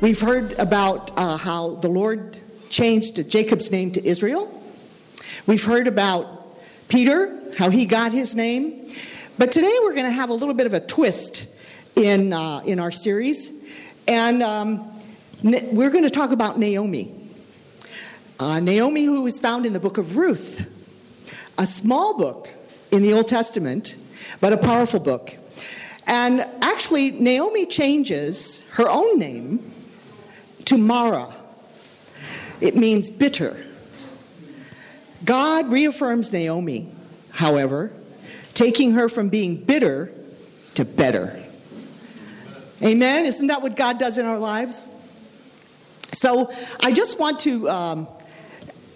We've heard about uh, how the Lord changed Jacob's name to Israel. We've heard about Peter, how he got his name. But today we're going to have a little bit of a twist in, uh, in our series. And um, we're going to talk about Naomi. Uh, Naomi, who is found in the book of Ruth, a small book in the Old Testament, but a powerful book. And actually, Naomi changes her own name to Mara. It means bitter. God reaffirms Naomi, however, taking her from being bitter to better. Amen? Isn't that what God does in our lives? So I just want to um,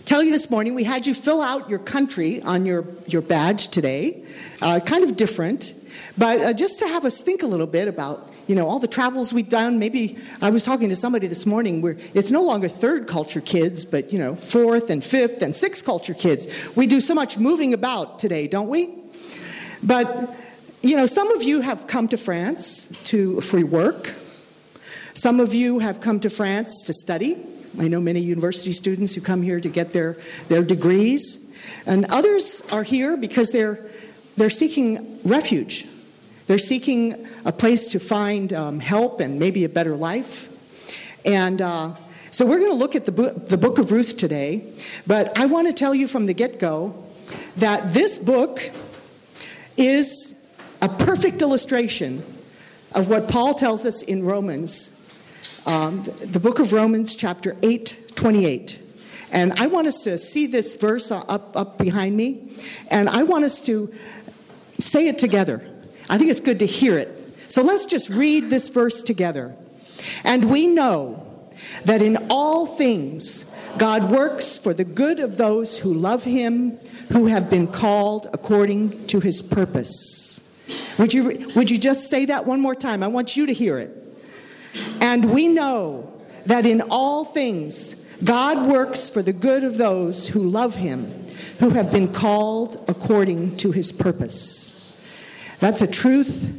tell you this morning we had you fill out your country on your, your badge today. Uh, kind of different, but uh, just to have us think a little bit about you know all the travels we've done. Maybe i was talking to somebody this morning where it's no longer third culture kids but you know fourth and fifth and sixth culture kids. We do so much moving about today don't we? But you know some of you have come to france to for work. Some of you have come to france to study. I know many university students who come here to get their, their degrees. And others are here because they're, they're seeking refuge. They're seeking a place to find um, help and maybe a better life. And uh, so we're going to look at the, book, the book of Ruth today. But I want to tell you from the get go that this book is a perfect illustration of what Paul tells us in Romans um, the book of Romans, chapter 8, 28. And I want us to see this verse up, up behind me, and I want us to say it together. I think it's good to hear it. So let's just read this verse together. And we know that in all things God works for the good of those who love him, who have been called according to his purpose. Would you, would you just say that one more time? I want you to hear it. And we know that in all things, God works for the good of those who love him, who have been called according to his purpose. That's a truth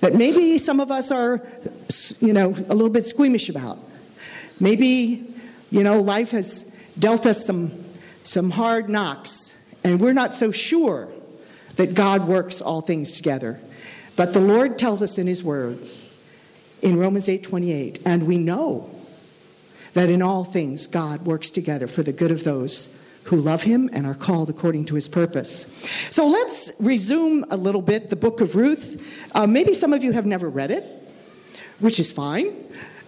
that maybe some of us are, you know, a little bit squeamish about. Maybe, you know, life has dealt us some, some hard knocks, and we're not so sure that God works all things together. But the Lord tells us in his word in Romans 8:28, and we know that in all things God works together for the good of those who love him and are called according to his purpose. So let's resume a little bit the book of Ruth. Uh, maybe some of you have never read it, which is fine.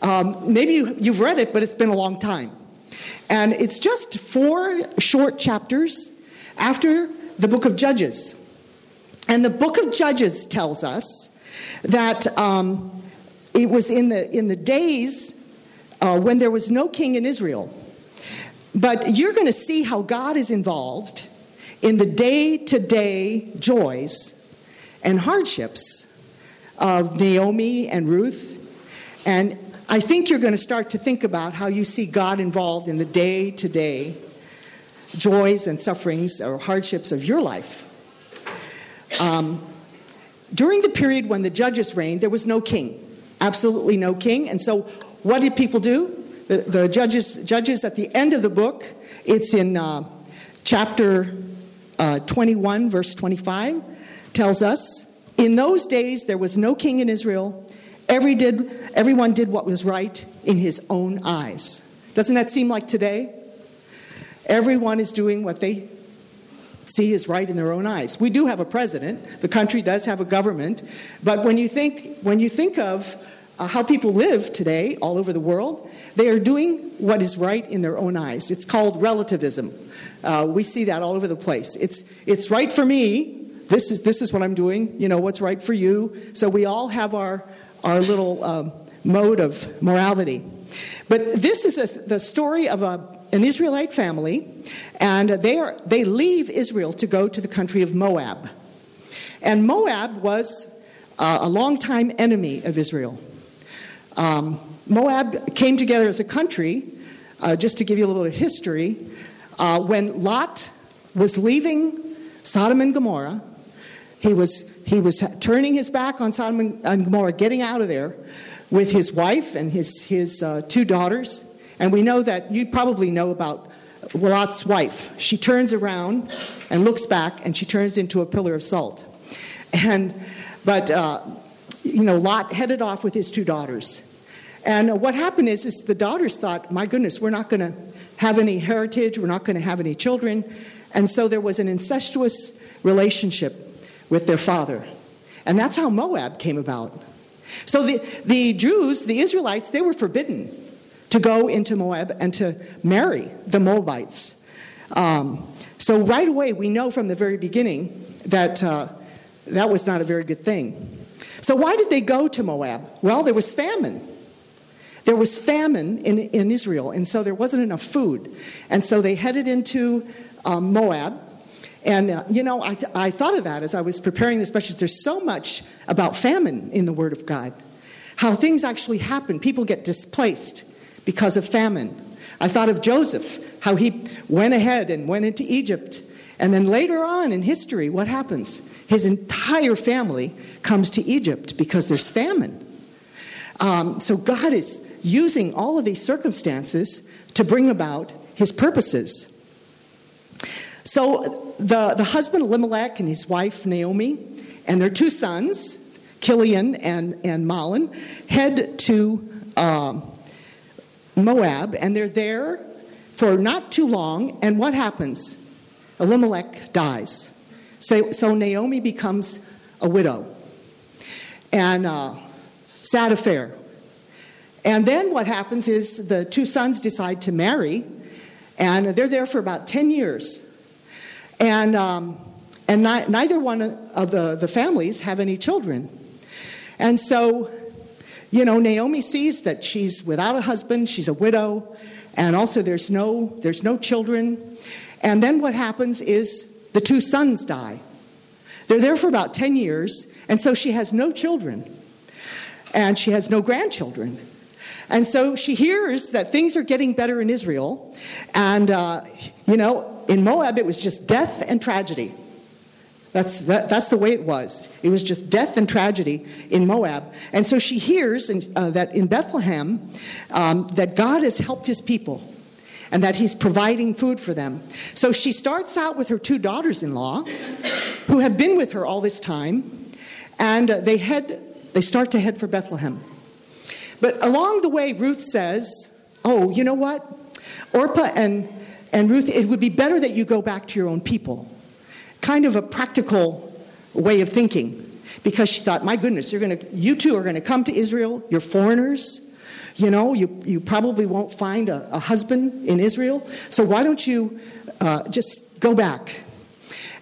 Um, maybe you, you've read it, but it's been a long time. And it's just four short chapters after the book of Judges. And the book of Judges tells us that um, it was in the, in the days uh, when there was no king in Israel. But you're going to see how God is involved in the day to day joys and hardships of Naomi and Ruth. And I think you're going to start to think about how you see God involved in the day to day joys and sufferings or hardships of your life. Um, during the period when the judges reigned, there was no king absolutely no king. And so, what did people do? The, the judges, judges at the end of the book, it's in uh, chapter uh, 21, verse 25, tells us In those days there was no king in Israel. Every did, everyone did what was right in his own eyes. Doesn't that seem like today? Everyone is doing what they see is right in their own eyes. We do have a president. The country does have a government. But when you think, when you think of uh, how people live today all over the world, they are doing what is right in their own eyes. It's called relativism. Uh, we see that all over the place. It's, it's right for me. This is, this is what I'm doing. You know, what's right for you. So we all have our, our little um, mode of morality. But this is a, the story of a, an Israelite family, and they, are, they leave Israel to go to the country of Moab. And Moab was uh, a longtime enemy of Israel. Um, Moab came together as a country, uh, just to give you a little bit of history, uh, when Lot was leaving Sodom and Gomorrah. He was, he was turning his back on Sodom and Gomorrah, getting out of there. with his wife and his, his uh, two daughters. And we know that you probably know about Lot's wife. She turns around and looks back, and she turns into a pillar of salt. And, but, uh, you know, Lot headed off with his two daughters. And what happened is, is the daughters thought, my goodness, we're not going to have any heritage, we're not going to have any children. And so there was an incestuous relationship with their father. And that's how Moab came about. So the, the Jews, the Israelites, they were forbidden to go into Moab and to marry the Moabites. Um, so right away, we know from the very beginning that uh, that was not a very good thing. So why did they go to Moab? Well, there was famine. There was famine in, in Israel, and so there wasn't enough food. And so they headed into um, Moab. And, uh, you know, I, th- I thought of that as I was preparing this message. There's so much about famine in the Word of God, how things actually happen. People get displaced because of famine. I thought of Joseph, how he went ahead and went into Egypt. And then later on in history, what happens? His entire family comes to Egypt because there's famine. Um, so God is using all of these circumstances to bring about his purposes. So the, the husband Elimelech and his wife Naomi and their two sons, Chilion and, and Mahlon, head to um, Moab, and they're there for not too long. And what happens? Elimelech dies. So, so Naomi becomes a widow. And uh, sad affair. And then what happens is the two sons decide to marry, and they're there for about 10 years. And, um, and not, neither one of the, the families have any children. And so you know, Naomi sees that she's without a husband, she's a widow, and also there's no there's no children. And then what happens is the two sons die. They're there for about 10 years, and so she has no children. And she has no grandchildren. And so she hears that things are getting better in Israel. And, uh, you know, in Moab, it was just death and tragedy. That's, that, that's the way it was. It was just death and tragedy in Moab. And so she hears in, uh, that in Bethlehem um, that God has helped his people and that he's providing food for them. So she starts out with her two daughters in law who have been with her all this time, and uh, they, head, they start to head for Bethlehem. But along the way, Ruth says, Oh, you know what? Orpah and, and Ruth, it would be better that you go back to your own people kind of a practical way of thinking because she thought, my goodness, you're to, you two are going to come to Israel. You're foreigners. You know, you, you probably won't find a, a husband in Israel. So why don't you uh, just go back?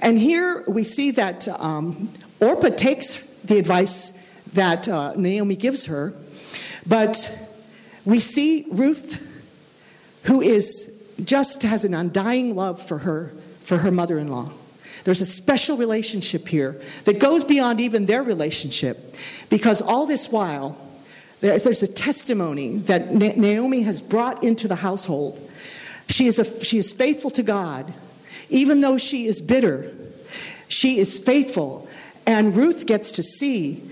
And here we see that um, Orpah takes the advice that uh, Naomi gives her, but we see Ruth, who is just has an undying love for her for her mother-in-law. There's a special relationship here that goes beyond even their relationship because all this while, there's, there's a testimony that Naomi has brought into the household. She is, a, she is faithful to God. Even though she is bitter, she is faithful. And Ruth gets to see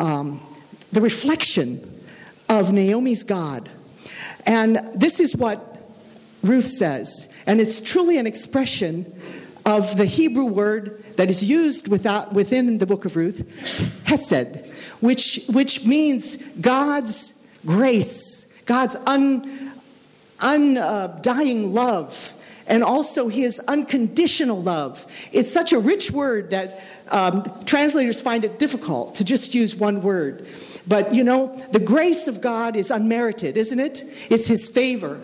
um, the reflection of Naomi's God. And this is what Ruth says. And it's truly an expression of the Hebrew word that is used without, within the book of Ruth, hesed, which, which means God's grace, God's un, undying uh, love, and also his unconditional love. It's such a rich word that um, translators find it difficult to just use one word. But you know, the grace of God is unmerited, isn't it? It's his favor.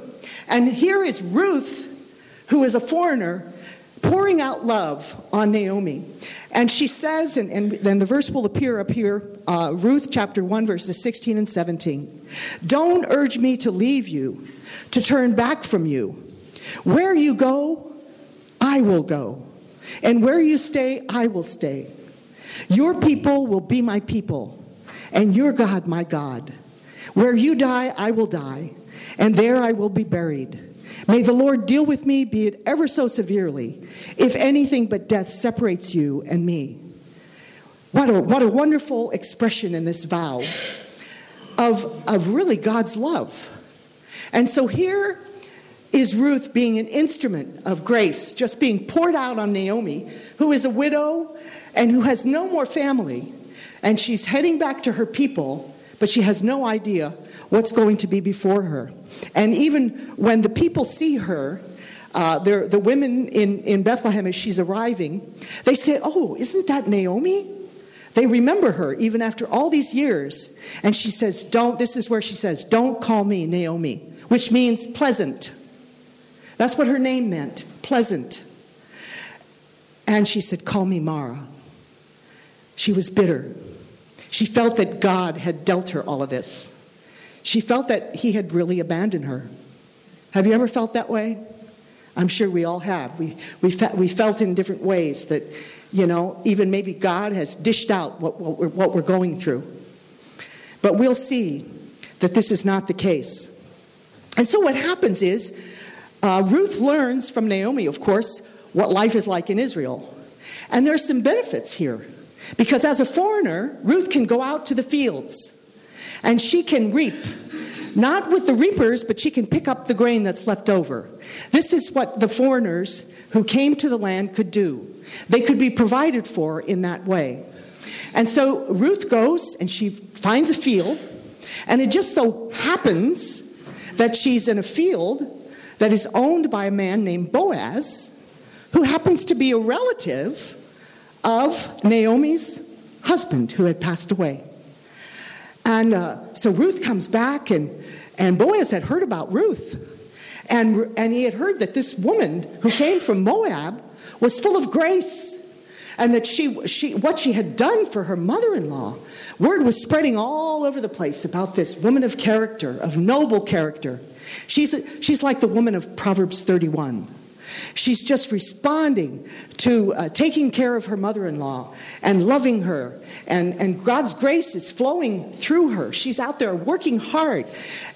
And here is Ruth, who is a foreigner, pouring out love on Naomi. And she says, and, and then the verse will appear up here, uh, Ruth chapter 1, verses 16 and 17. Don't urge me to leave you, to turn back from you. Where you go, I will go. And where you stay, I will stay. Your people will be my people, and your God my God. Where you die, I will die, and there I will be buried. May the Lord deal with me, be it ever so severely, if anything but death separates you and me. What a, what a wonderful expression in this vow. of, of really God's love. And so here is Ruth being an instrument of grace, just being poured out on Naomi, who is a widow and who has no more family. And she's heading back to her people, but she has no idea what's going to be before her. And even when the people see her, uh, the women in, in Bethlehem as she's arriving, they say, Oh, isn't that Naomi? They remember her even after all these years. And she says, Don't, this is where she says, Don't call me Naomi, which means pleasant. That's what her name meant, pleasant. And she said, Call me Mara. She was bitter. She felt that God had dealt her all of this. She felt that He had really abandoned her. Have you ever felt that way? I'm sure we all have. We, we, fe- we felt in different ways that, you know, even maybe God has dished out what, what, we're, what we're going through. But we'll see that this is not the case. And so what happens is uh, Ruth learns from Naomi, of course, what life is like in Israel. And there's some benefits here. Because as a foreigner, Ruth can go out to the fields and she can reap. Not with the reapers, but she can pick up the grain that's left over. This is what the foreigners who came to the land could do. They could be provided for in that way. And so Ruth goes and she finds a field, and it just so happens that she's in a field that is owned by a man named Boaz, who happens to be a relative of Naomi's husband who had passed away. And uh, so Ruth comes back, and, and Boaz had heard about Ruth. And, and he had heard that this woman who came from Moab was full of grace and that she, she, what she had done for her mother in law. Word was spreading all over the place about this woman of character, of noble character. She's, she's like the woman of Proverbs 31. She's just responding to uh, taking care of her mother in law and loving her. And, and God's grace is flowing through her. She's out there working hard.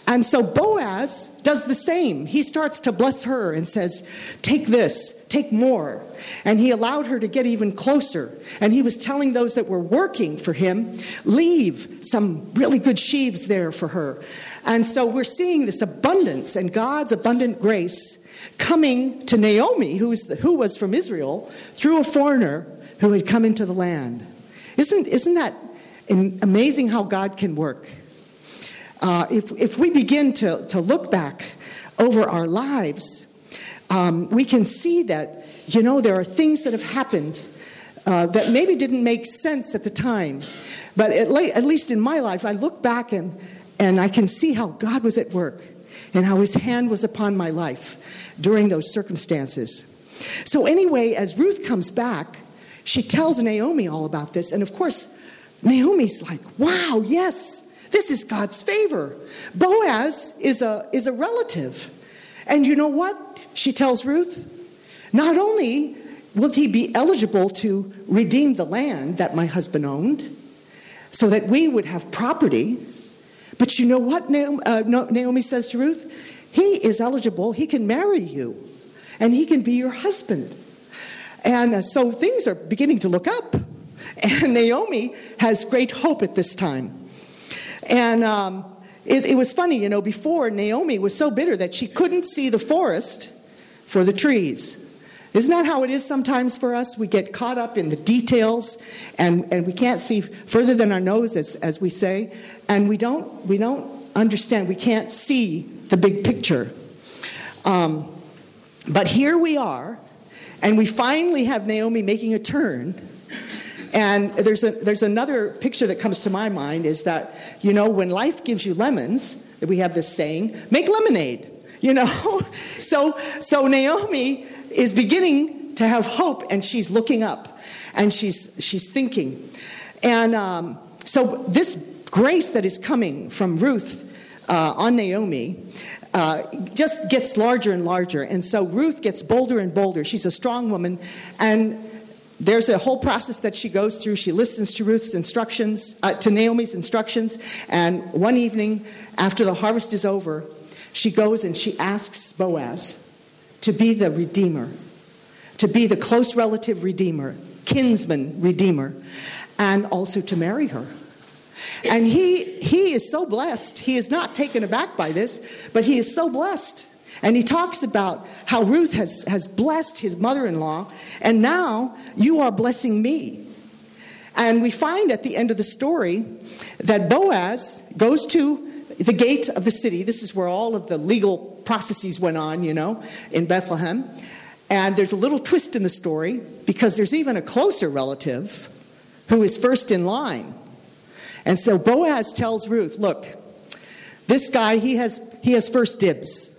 And so Boaz does the same. He starts to bless her and says, Take this, take more. And he allowed her to get even closer. And he was telling those that were working for him, Leave some really good sheaves there for her. And so we're seeing this abundance and God's abundant grace coming to Naomi, who was, the, who was from Israel, through a foreigner who had come into the land. Isn't, isn't that amazing how God can work? Uh, if, if we begin to, to look back over our lives, um, we can see that, you know, there are things that have happened uh, that maybe didn't make sense at the time. But at, le- at least in my life, I look back and, and I can see how God was at work and how his hand was upon my life during those circumstances. So, anyway, as Ruth comes back, she tells Naomi all about this. And of course, Naomi's like, wow, yes, this is God's favor. Boaz is a, is a relative. And you know what? She tells Ruth, not only will he be eligible to redeem the land that my husband owned, so that we would have property, but you know what uh, Naomi says to Ruth? He is eligible, he can marry you, and he can be your husband. And uh, so things are beginning to look up. And Naomi has great hope at this time. And um, it, it was funny, you know, before Naomi was so bitter that she couldn't see the forest for the trees. Isn't that how it is sometimes for us? We get caught up in the details and, and we can't see further than our nose, as, as we say, and we don't, we don't understand. We can't see the big picture. Um, but here we are, and we finally have Naomi making a turn. And there's, a, there's another picture that comes to my mind is that, you know, when life gives you lemons, we have this saying, make lemonade you know so so naomi is beginning to have hope and she's looking up and she's she's thinking and um, so this grace that is coming from ruth uh, on naomi uh, just gets larger and larger and so ruth gets bolder and bolder she's a strong woman and there's a whole process that she goes through. She listens to Ruth's instructions, uh, to Naomi's instructions, and one evening after the harvest is over, she goes and she asks Boaz to be the redeemer, to be the close relative redeemer, kinsman redeemer, and also to marry her. And he, he is so blessed. He is not taken aback by this, but he is so blessed. And he talks about how Ruth has, has blessed his mother in law, and now you are blessing me. And we find at the end of the story that Boaz goes to the gate of the city. This is where all of the legal processes went on, you know, in Bethlehem. And there's a little twist in the story because there's even a closer relative who is first in line. And so Boaz tells Ruth, look, this guy, he has, he has first dibs.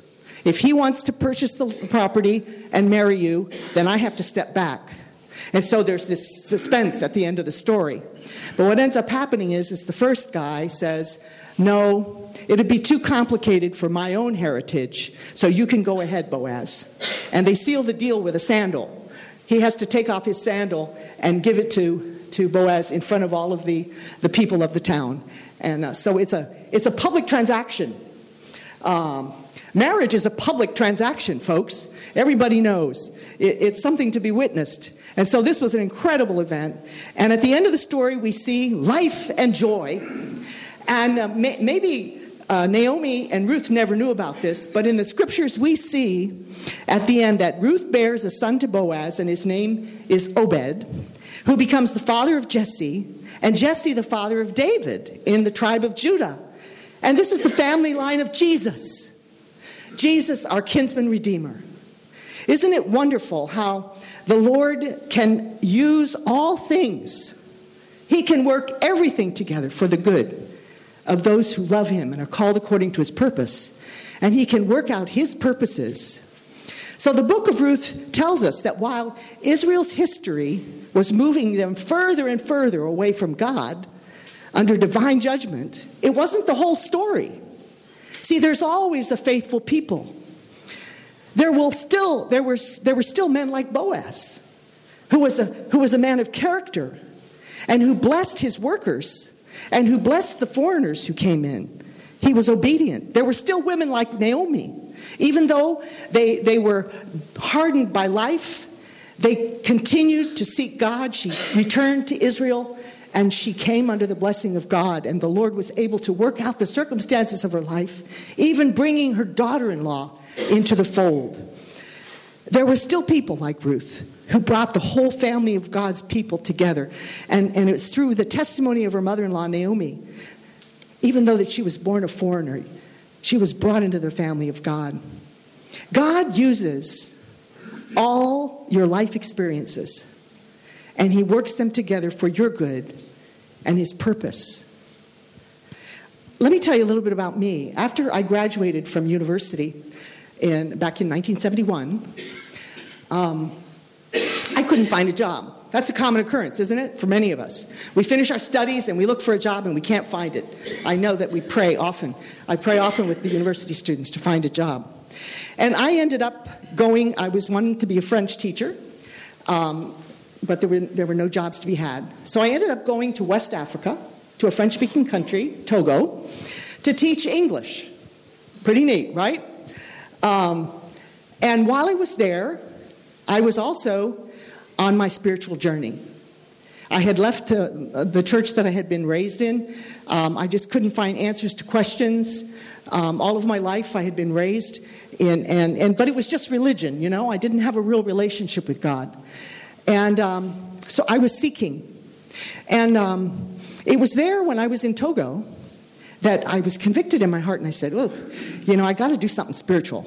If he wants to purchase the property and marry you, then I have to step back. And so there's this suspense at the end of the story. But what ends up happening is, is the first guy says, no, it'd be too complicated for my own heritage, so you can go ahead, Boaz. And they seal the deal with a sandal. He has to take off his sandal and give it to, to Boaz in front of all of the, the people of the town. And uh, so it's a, it's a public transaction. Um, marriage is a public transaction, folks. Everybody knows. It, it's something to be witnessed. And so this was an incredible event. And at the end of the story, we see life and joy. And uh, may, maybe uh, Naomi and Ruth never knew about this, but in the scriptures we see at the end that Ruth bears a son to Boaz, and his name is Obed, who becomes the father of Jesse, and Jesse the father of David in the tribe of Judah. And this is the family line of Jesus. Jesus, our kinsman redeemer. Isn't it wonderful how the Lord can use all things? He can work everything together for the good of those who love him and are called according to his purpose. And he can work out his purposes. So the book of Ruth tells us that while Israel's history was moving them further and further away from God under divine judgment, it wasn't the whole story. See, there's always a faithful people. There will still there were there were still men like Boaz, who was a who was a man of character and who blessed his workers and who blessed the foreigners who came in. He was obedient. There were still women like Naomi. Even though they, they were hardened by life, they continued to seek God. She returned to Israel and she came under the blessing of God. And the Lord was able to work out the circumstances of her life, even bringing her daughter in law into the fold. There were still people like Ruth who brought the whole family of God's people together. And, and it's through the testimony of her mother in law, Naomi, even though that she was born a foreigner, she was brought into the family of God. God uses all your life experiences and He works them together for your good and His purpose. Let me tell you a little bit about me. After I graduated from university in, back in 1971, um, I couldn't find a job. That's a common occurrence, isn't it, for many of us? We finish our studies and we look for a job and we can't find it. I know that we pray often. I pray often with the university students to find a job. And I ended up going, I was wanting to be a French teacher, um, but there were, there were no jobs to be had. So I ended up going to West Africa, to a French speaking country, Togo, to teach English. Pretty neat, right? Um, and while I was there, I was also on my spiritual journey. I had left uh, the church that I had been raised in. Um, I just couldn't find answers to questions. Um, all of my life, I had been raised in, and, and, but it was just religion, you know. I didn't have a real relationship with God. And um, so I was seeking. And um, it was there when I was in Togo that I was convicted in my heart, and I said, Oh, you know, I got to do something spiritual.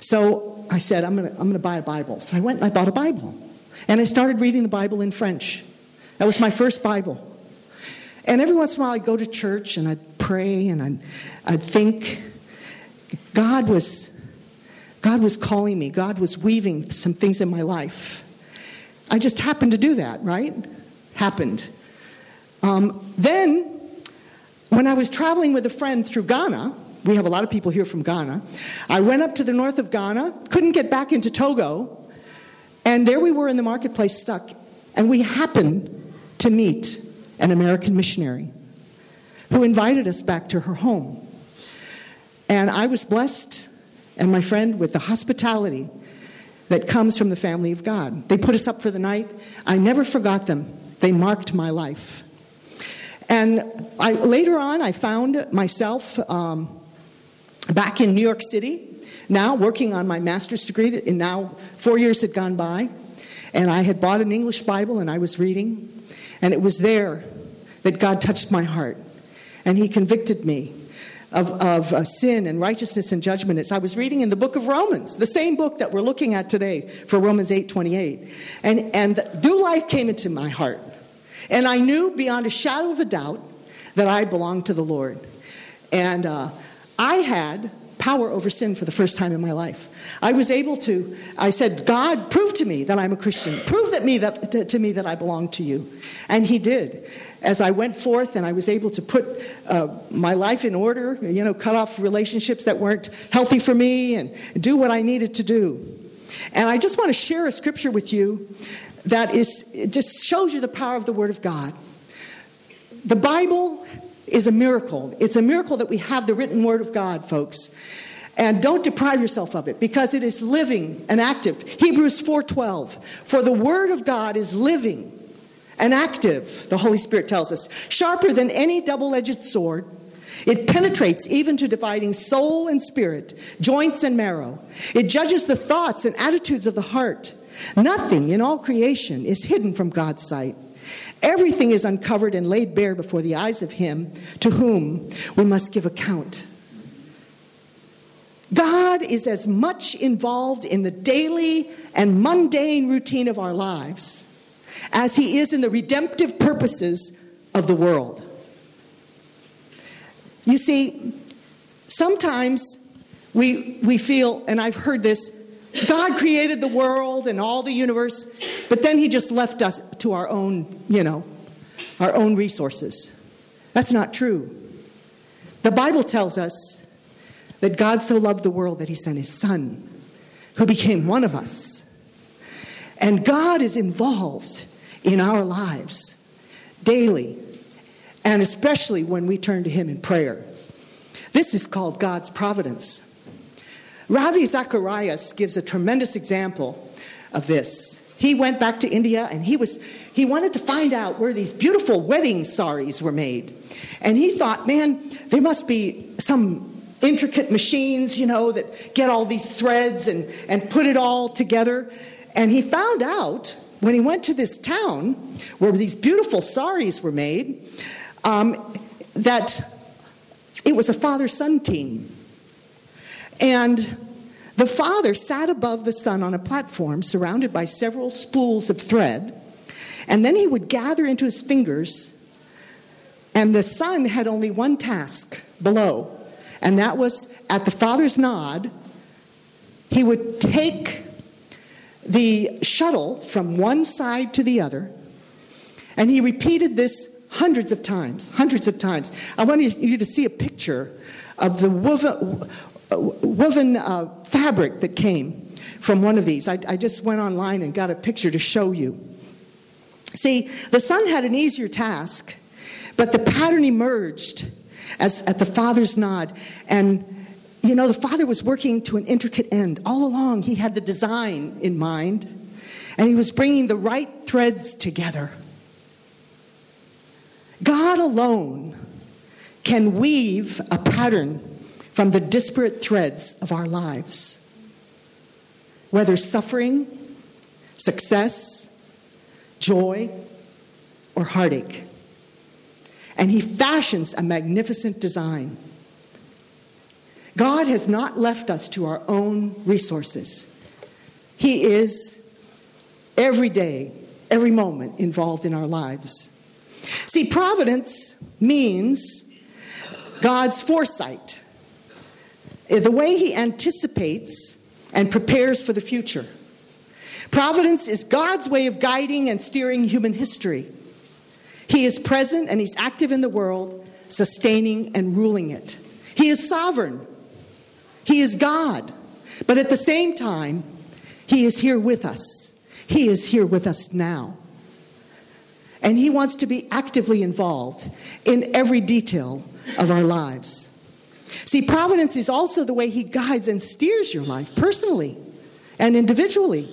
So I said, I'm going to I'm gonna buy a Bible. So I went and I bought a Bible. And I started reading the Bible in French. That was my first Bible. And every once in a while I'd go to church and I'd pray and I'd, I'd think. God was, God was calling me, God was weaving some things in my life. I just happened to do that, right? Happened. Um, then, when I was traveling with a friend through Ghana, we have a lot of people here from Ghana. I went up to the north of Ghana, couldn't get back into Togo, and there we were in the marketplace stuck. And we happened to meet an American missionary who invited us back to her home. And I was blessed, and my friend, with the hospitality that comes from the family of God. They put us up for the night. I never forgot them, they marked my life. And I, later on, I found myself um, back in New York City, now working on my master's degree, and now four years had gone by. And I had bought an English Bible and I was reading. And it was there that God touched my heart. And He convicted me of, of uh, sin and righteousness and judgment. As I was reading in the book of Romans, the same book that we're looking at today for Romans 8 28. And, and new life came into my heart. And I knew beyond a shadow of a doubt that I belonged to the Lord. And uh, I had power over sin for the first time in my life. I was able to, I said, God, prove to me that I'm a Christian. Prove that me that, to, to me that I belong to you. And he did. As I went forth and I was able to put uh, my life in order, you know, cut off relationships that weren't healthy for me and do what I needed to do. And I just want to share a scripture with you that is, just shows you the power of the Word of God. The Bible is a miracle. It's a miracle that we have the written word of God, folks. And don't deprive yourself of it because it is living and active. Hebrews 4:12. For the word of God is living and active, the Holy Spirit tells us, sharper than any double-edged sword. It penetrates even to dividing soul and spirit, joints and marrow. It judges the thoughts and attitudes of the heart. Nothing in all creation is hidden from God's sight. Everything is uncovered and laid bare before the eyes of Him to whom we must give account. God is as much involved in the daily and mundane routine of our lives as He is in the redemptive purposes of the world. You see, sometimes we, we feel, and I've heard this God created the world and all the universe, but then he just left us to our own, you know, our own resources. That's not true. The Bible tells us that God so loved the world that he sent his son, who became one of us. And God is involved in our lives daily, and especially when we turn to him in prayer. This is called God's providence. Ravi Zacharias gives a tremendous example of this. He went back to India and he was he wanted to find out where these beautiful wedding saris were made. And he thought, man, there must be some intricate machines, you know, that get all these threads and, and put it all together. And he found out when he went to this town where these beautiful saris were made um, that it was a father son team. And the father sat above the son on a platform surrounded by several spools of thread, and then he would gather into his fingers, and the son had only one task below, and that was at the father's nod, he would take the shuttle from one side to the other, and he repeated this hundreds of times, hundreds of times. I want you to see a picture of the woven, uh, fabric that came from one of these. I, I just went online and got a picture to show you. See, the son had an easier task, but the pattern emerged as at the father's nod. And you know, the father was working to an intricate end. All along, he had the design in mind, and he was bringing the right threads together. God alone can weave a pattern from the disparate threads of our lives. Whether suffering, success, joy, or heartache. And he fashions a magnificent design. God has not left us to our own resources. He is every day, every moment involved in our lives. See, providence means God's foresight Eh, the way he anticipates and prepares for the future. Providence is God's way of guiding and steering human history. He is present and he's active in the world, sustaining and ruling it. He is sovereign. He is God. But at the same time, he is here with us. He is here with us now. And he wants to be actively involved in every detail of our lives. See, providence is also the way He guides and steers your life personally and individually.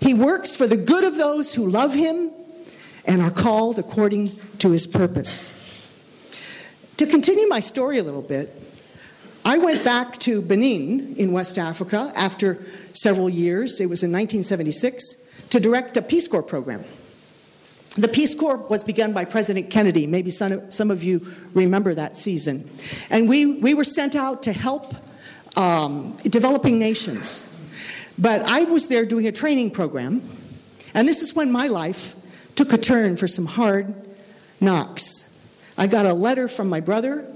He works for the good of those who love Him and are called according to his purpose. To continue my story a little bit, I went back to Benin in West Africa after several years, it was in 1976, to direct a Peace Corps program. The Peace Corps was begun by President Kennedy. Maybe some, some of you remember that season. And we, we were sent out to help um, developing nations. But I was there doing a training program, and this is when my life took a turn for some hard knocks. I got a letter from my brother.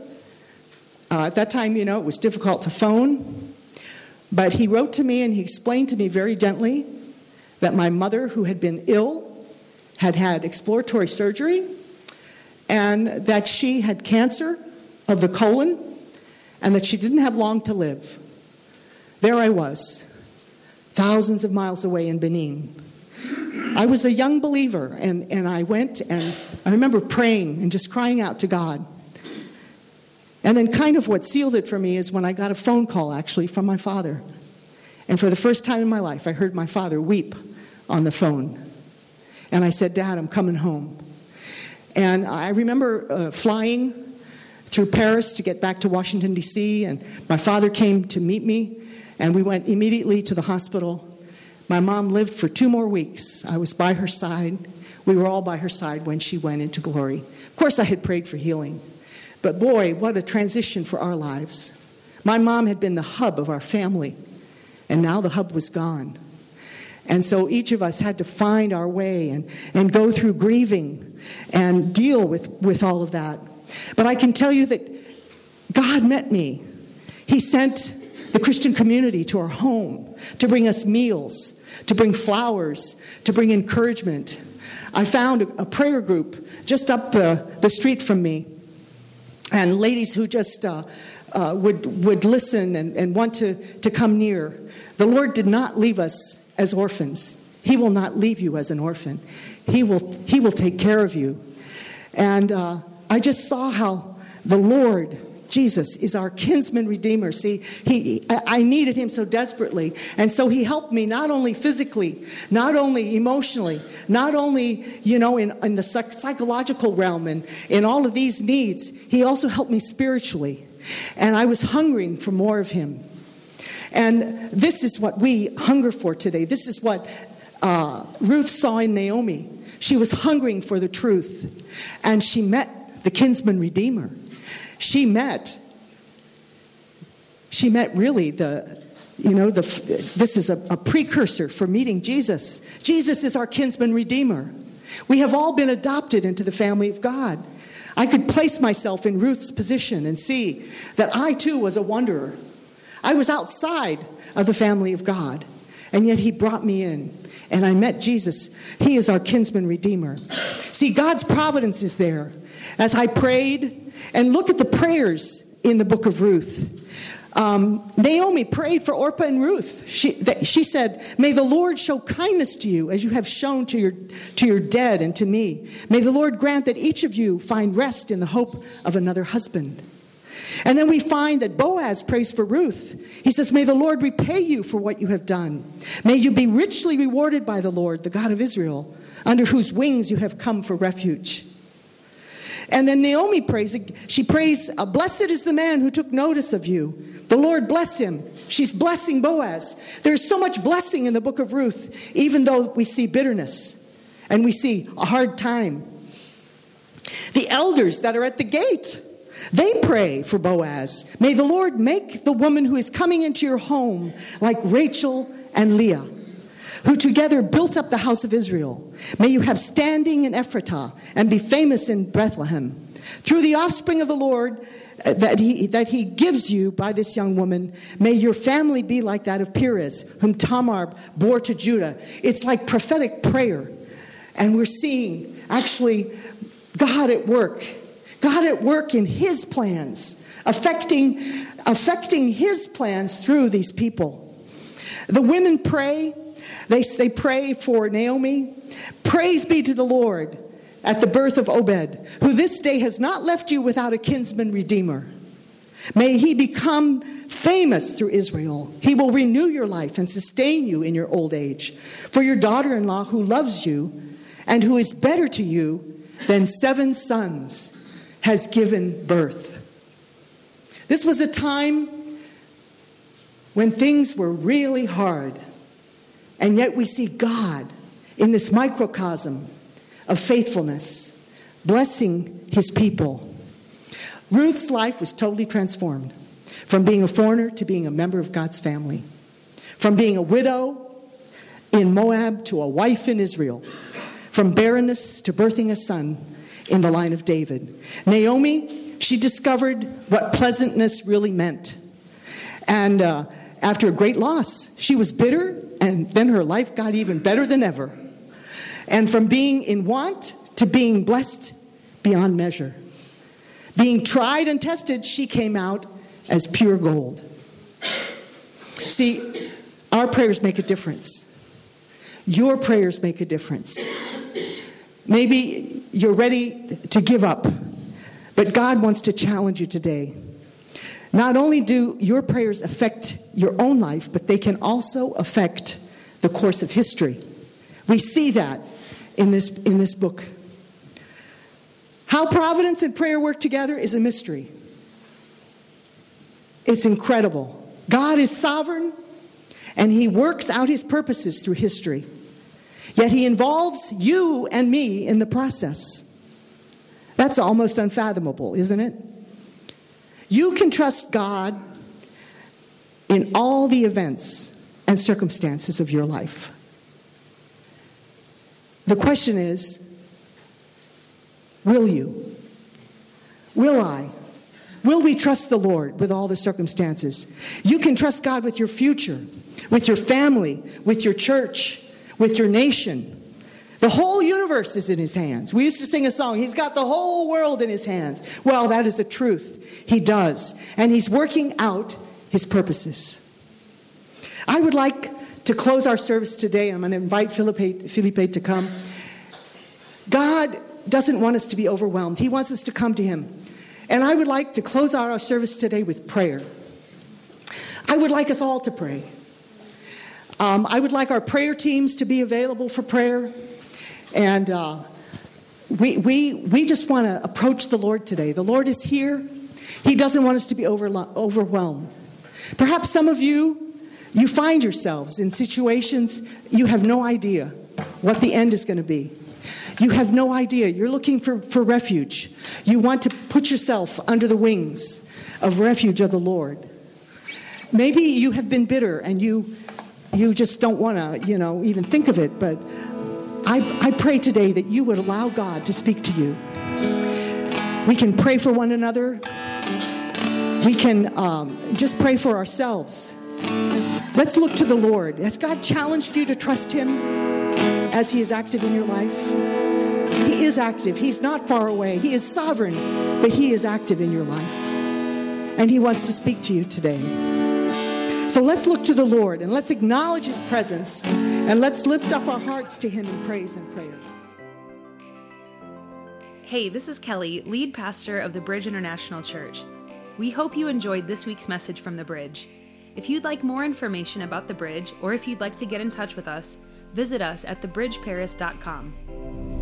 Uh, at that time, you know, it was difficult to phone. But he wrote to me and he explained to me very gently that my mother, who had been ill, had had exploratory surgery and that she had cancer of the colon and that she didn't have long to live. There I was, thousands of miles away in Benin. I was a young believer, and, and I went and I remember praying and just crying out to God. And then, kind of what sealed it for me is when I got a phone call actually from my father. And for the first time in my life, I heard my father weep on the phone. And I said, Dad, I'm coming home. And I remember uh, flying through Paris to get back to Washington, D.C., and my father came to meet me, and we went immediately to the hospital. My mom lived for two more weeks. I was by her side. We were all by her side when she went into glory. Of course, I had prayed for healing, but boy, what a transition for our lives. My mom had been the hub of our family, and now the hub was gone. And so each of us had to find our way and, and go through grieving and deal with, with all of that. But I can tell you that God met me. He sent the Christian community to our home to bring us meals, to bring flowers, to bring encouragement. I found a, prayer group just up the, the street from me, and ladies who just uh, uh, would, would listen and, and want to, to come near. The Lord did not leave us as orphans. He will not leave you as an orphan. He will, he will take care of you. And uh, I just saw how the Lord, Jesus, is our kinsman redeemer. See, he, I needed him so desperately. And so he helped me not only physically, not only emotionally, not only, you know, in, in the psychological realm and in all of these needs, he also helped me spiritually. And I was hungering for more of him. And this is what we hunger for today. This is what uh, Ruth saw in Naomi. She was hungering for the truth, and she met the kinsman redeemer. She met, she met really the, you know, the, this is a, a precursor for meeting Jesus. Jesus is our kinsman redeemer. We have all been adopted into the family of God. I could place myself in Ruth's position and see that I too was a wanderer. I was outside of the family of God, and yet He brought me in. And I met Jesus. He is our kinsman redeemer. See, God's providence is there. As I prayed, and look at the prayers in the book of Ruth. Um, Naomi prayed for Orpah and Ruth. She, she said, May the Lord show kindness to you as you have shown to your, to your dead and to me. May the Lord grant that each of you find rest in the hope of another husband. And then we find that Boaz prays for Ruth. He says, May the Lord repay you for what you have done. May you be richly rewarded by the Lord, the God of Israel, under whose wings you have come for refuge. And then Naomi prays, she prays, uh, Blessed is the man who took notice of you. The Lord bless him. She's blessing Boaz. There's so much blessing in the book of Ruth, even though we see bitterness and we see a hard time. The elders that are at the gate they pray for Boaz. May the Lord make the woman who is coming into your home like Rachel and Leah, who together built up the house of Israel. May you have standing in Ephratah and be famous in Bethlehem. Through the offspring of the Lord uh, that he, that he gives you by this young woman, may your family be like that of Perez, whom Tamar bore to Judah. It's like prophetic prayer. And we're seeing actually God at work God at work in his plans, affecting, affecting his plans through these people. The women pray. They, they pray for Naomi. Praise be to the Lord at the birth of Obed, who this day has not left you without a kinsman redeemer. May he become famous through Israel. He will renew your life and sustain you in your old age. For your daughter in law, who loves you and who is better to you than seven sons has given birth. This was a time when things were really hard, and yet we see God in this microcosm of faithfulness, blessing his people. Ruth's life was totally transformed from being a foreigner to being a member of God's family, from being a widow in Moab to a wife in Israel, from barrenness to birthing a son in the line of David. Naomi, she discovered what pleasantness really meant. And uh, after a great loss, she was bitter, and then her life got even better than ever. And from being in want to being blessed beyond measure. Being tried and tested, she came out as pure gold. See, our prayers make a difference. Your prayers make a difference. Maybe you're ready to give up, but God wants to challenge you today. Not only do your prayers affect your own life, but they can also affect the course of history. We see that in this, in this book. How providence and prayer work together is a mystery. It's incredible. God is sovereign and he works out his purposes through history. Yet he involves you and me in the process. That's almost unfathomable, isn't it? You can trust God in all the events and circumstances of your life. The question is will you? Will I? Will we trust the Lord with all the circumstances? You can trust God with your future, with your family, with your church, with your nation. The whole universe is in his hands. We used to sing a song, He's got the whole world in his hands. Well, that is a truth. He does. And he's working out his purposes. I would like to close our service today. I'm going to invite Felipe to come. God doesn't want us to be overwhelmed, He wants us to come to Him. And I would like to close our service today with prayer. I would like us all to pray. Um, I would like our prayer teams to be available for prayer. And uh, we, we, we just want to approach the Lord today. The Lord is here. He doesn't want us to be over, overwhelmed. Perhaps some of you, you find yourselves in situations you have no idea what the end is going to be. You have no idea. You're looking for, for refuge. You want to put yourself under the wings of refuge of the Lord. Maybe you have been bitter and you you just don't want to, you know, even think of it, but I, I pray today that you would allow God to speak to you. We can pray for one another. We can um, just pray for ourselves. Let's look to the Lord. Has God challenged you to trust Him as He is active in your life? He is active. He's not far away. He is sovereign, but He is active in your life. And He wants to speak to you today. So let's look to the Lord and let's acknowledge His presence and let's lift up our hearts to Him in praise and prayer. Hey, this is Kelly, lead pastor of the Bridge International Church. We hope you enjoyed this week's message from the Bridge. If you'd like more information about the Bridge or if you'd like to get in touch with us, visit us at thebridgeparis.com.